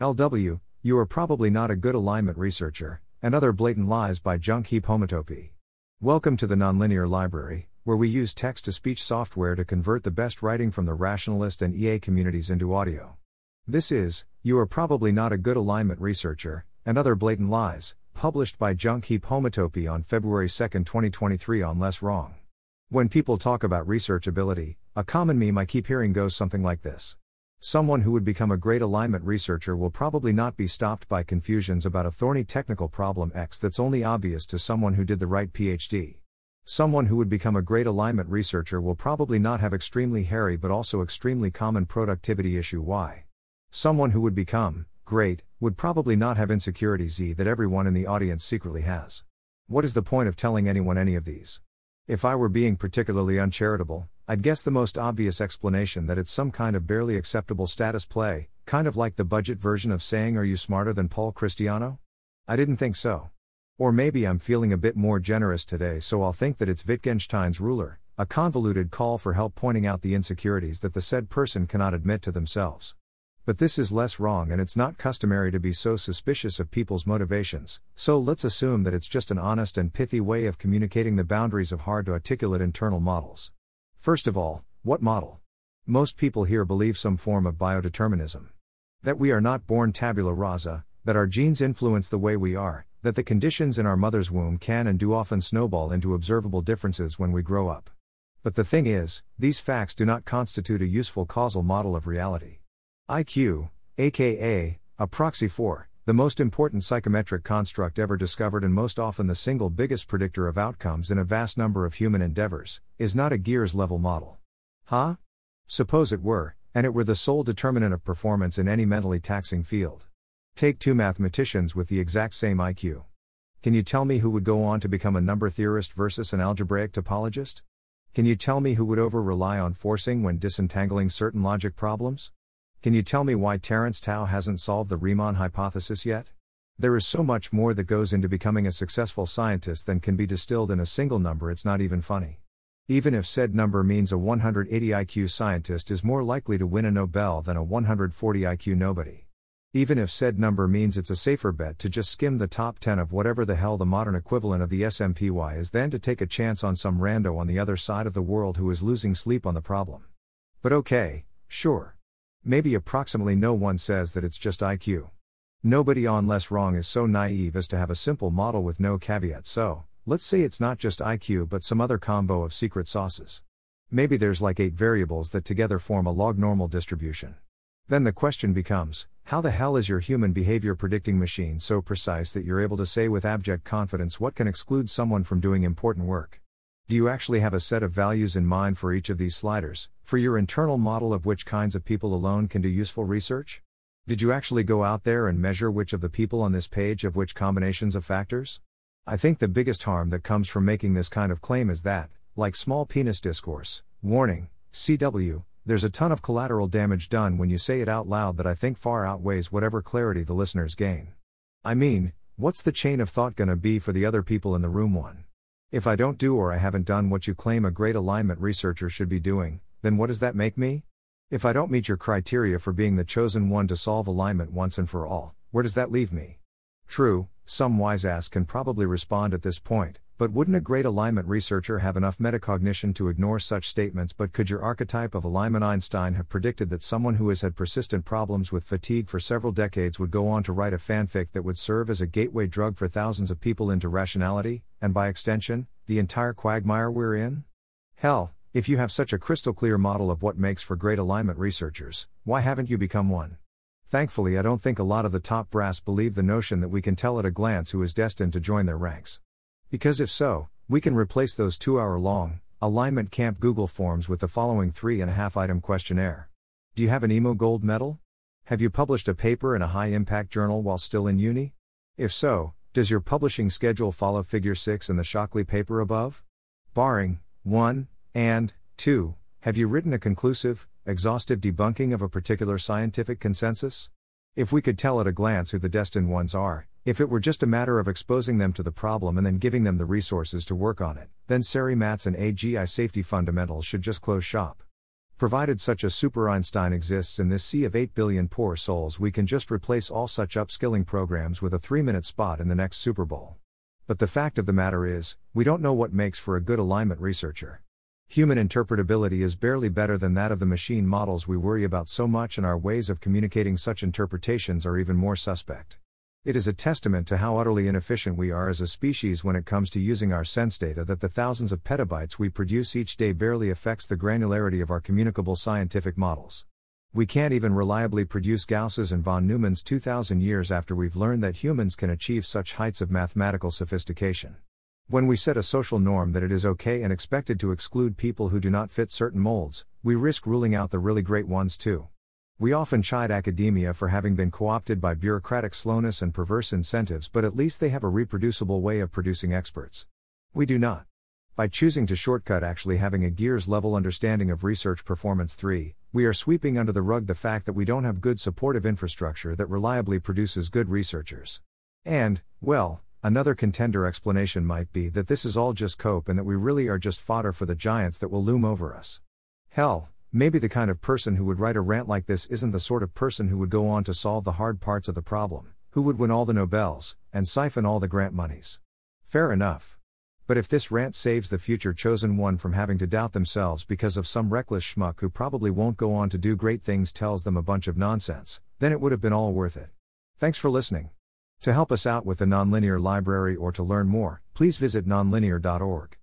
LW, you are probably not a good alignment researcher, and other blatant lies by Junk Heap Homotopy. Welcome to the Nonlinear Library, where we use text to speech software to convert the best writing from the rationalist and EA communities into audio. This is, You Are Probably Not a Good Alignment Researcher, and Other Blatant Lies, published by Junk Heap Homotopy on February 2, 2023 on Less Wrong. When people talk about researchability, a common meme I keep hearing goes something like this. Someone who would become a great alignment researcher will probably not be stopped by confusions about a thorny technical problem X that's only obvious to someone who did the right PhD. Someone who would become a great alignment researcher will probably not have extremely hairy but also extremely common productivity issue Y. Someone who would become great would probably not have insecurity Z that everyone in the audience secretly has. What is the point of telling anyone any of these? If I were being particularly uncharitable, I'd guess the most obvious explanation that it's some kind of barely acceptable status play, kind of like the budget version of saying, Are you smarter than Paul Christiano? I didn't think so. Or maybe I'm feeling a bit more generous today, so I'll think that it's Wittgenstein's ruler, a convoluted call for help pointing out the insecurities that the said person cannot admit to themselves. But this is less wrong and it's not customary to be so suspicious of people's motivations, so let's assume that it's just an honest and pithy way of communicating the boundaries of hard to articulate internal models. First of all, what model? Most people here believe some form of biodeterminism. That we are not born tabula rasa, that our genes influence the way we are, that the conditions in our mother's womb can and do often snowball into observable differences when we grow up. But the thing is, these facts do not constitute a useful causal model of reality. IQ, aka, a proxy for, the most important psychometric construct ever discovered and most often the single biggest predictor of outcomes in a vast number of human endeavors, is not a gears level model. Huh? Suppose it were, and it were the sole determinant of performance in any mentally taxing field. Take two mathematicians with the exact same IQ. Can you tell me who would go on to become a number theorist versus an algebraic topologist? Can you tell me who would over rely on forcing when disentangling certain logic problems? Can you tell me why Terence Tao hasn't solved the Riemann hypothesis yet? There is so much more that goes into becoming a successful scientist than can be distilled in a single number, it's not even funny. Even if said number means a 180 IQ scientist is more likely to win a Nobel than a 140 IQ nobody. Even if said number means it's a safer bet to just skim the top 10 of whatever the hell the modern equivalent of the SMPY is than to take a chance on some rando on the other side of the world who is losing sleep on the problem. But okay, sure. Maybe approximately no one says that it's just IQ. Nobody on Less Wrong is so naive as to have a simple model with no caveats, so, let's say it's not just IQ but some other combo of secret sauces. Maybe there's like 8 variables that together form a log normal distribution. Then the question becomes how the hell is your human behavior predicting machine so precise that you're able to say with abject confidence what can exclude someone from doing important work? Do you actually have a set of values in mind for each of these sliders, for your internal model of which kinds of people alone can do useful research? Did you actually go out there and measure which of the people on this page have which combinations of factors? I think the biggest harm that comes from making this kind of claim is that, like small penis discourse, warning, CW, there's a ton of collateral damage done when you say it out loud that I think far outweighs whatever clarity the listeners gain. I mean, what's the chain of thought gonna be for the other people in the room one? If I don't do or I haven't done what you claim a great alignment researcher should be doing, then what does that make me? If I don't meet your criteria for being the chosen one to solve alignment once and for all, where does that leave me? True, some wise ass can probably respond at this point, but wouldn't a great alignment researcher have enough metacognition to ignore such statements? But could your archetype of alignment Einstein have predicted that someone who has had persistent problems with fatigue for several decades would go on to write a fanfic that would serve as a gateway drug for thousands of people into rationality, and by extension, the entire quagmire we're in? Hell, if you have such a crystal clear model of what makes for great alignment researchers, why haven't you become one? Thankfully, I don't think a lot of the top brass believe the notion that we can tell at a glance who is destined to join their ranks. Because if so, we can replace those two hour long, alignment camp Google Forms with the following three and a half item questionnaire. Do you have an IMO gold medal? Have you published a paper in a high impact journal while still in uni? If so, does your publishing schedule follow Figure 6 in the Shockley paper above? Barring 1 and 2, have you written a conclusive, exhaustive debunking of a particular scientific consensus? If we could tell at a glance who the destined ones are, if it were just a matter of exposing them to the problem and then giving them the resources to work on it, then SERI MATS and AGI safety fundamentals should just close shop. Provided such a super Einstein exists in this sea of 8 billion poor souls, we can just replace all such upskilling programs with a 3 minute spot in the next Super Bowl. But the fact of the matter is, we don't know what makes for a good alignment researcher. Human interpretability is barely better than that of the machine models we worry about so much, and our ways of communicating such interpretations are even more suspect. It is a testament to how utterly inefficient we are as a species when it comes to using our sense data that the thousands of petabytes we produce each day barely affects the granularity of our communicable scientific models. We can't even reliably produce Gauss's and von Neumann's 2000 years after we've learned that humans can achieve such heights of mathematical sophistication. When we set a social norm that it is okay and expected to exclude people who do not fit certain molds, we risk ruling out the really great ones too. We often chide academia for having been co opted by bureaucratic slowness and perverse incentives, but at least they have a reproducible way of producing experts. We do not. By choosing to shortcut actually having a gears level understanding of research performance 3, we are sweeping under the rug the fact that we don't have good supportive infrastructure that reliably produces good researchers. And, well, another contender explanation might be that this is all just cope and that we really are just fodder for the giants that will loom over us. Hell, Maybe the kind of person who would write a rant like this isn't the sort of person who would go on to solve the hard parts of the problem, who would win all the Nobels, and siphon all the grant monies. Fair enough. But if this rant saves the future chosen one from having to doubt themselves because of some reckless schmuck who probably won't go on to do great things tells them a bunch of nonsense, then it would have been all worth it. Thanks for listening. To help us out with the Nonlinear Library or to learn more, please visit nonlinear.org.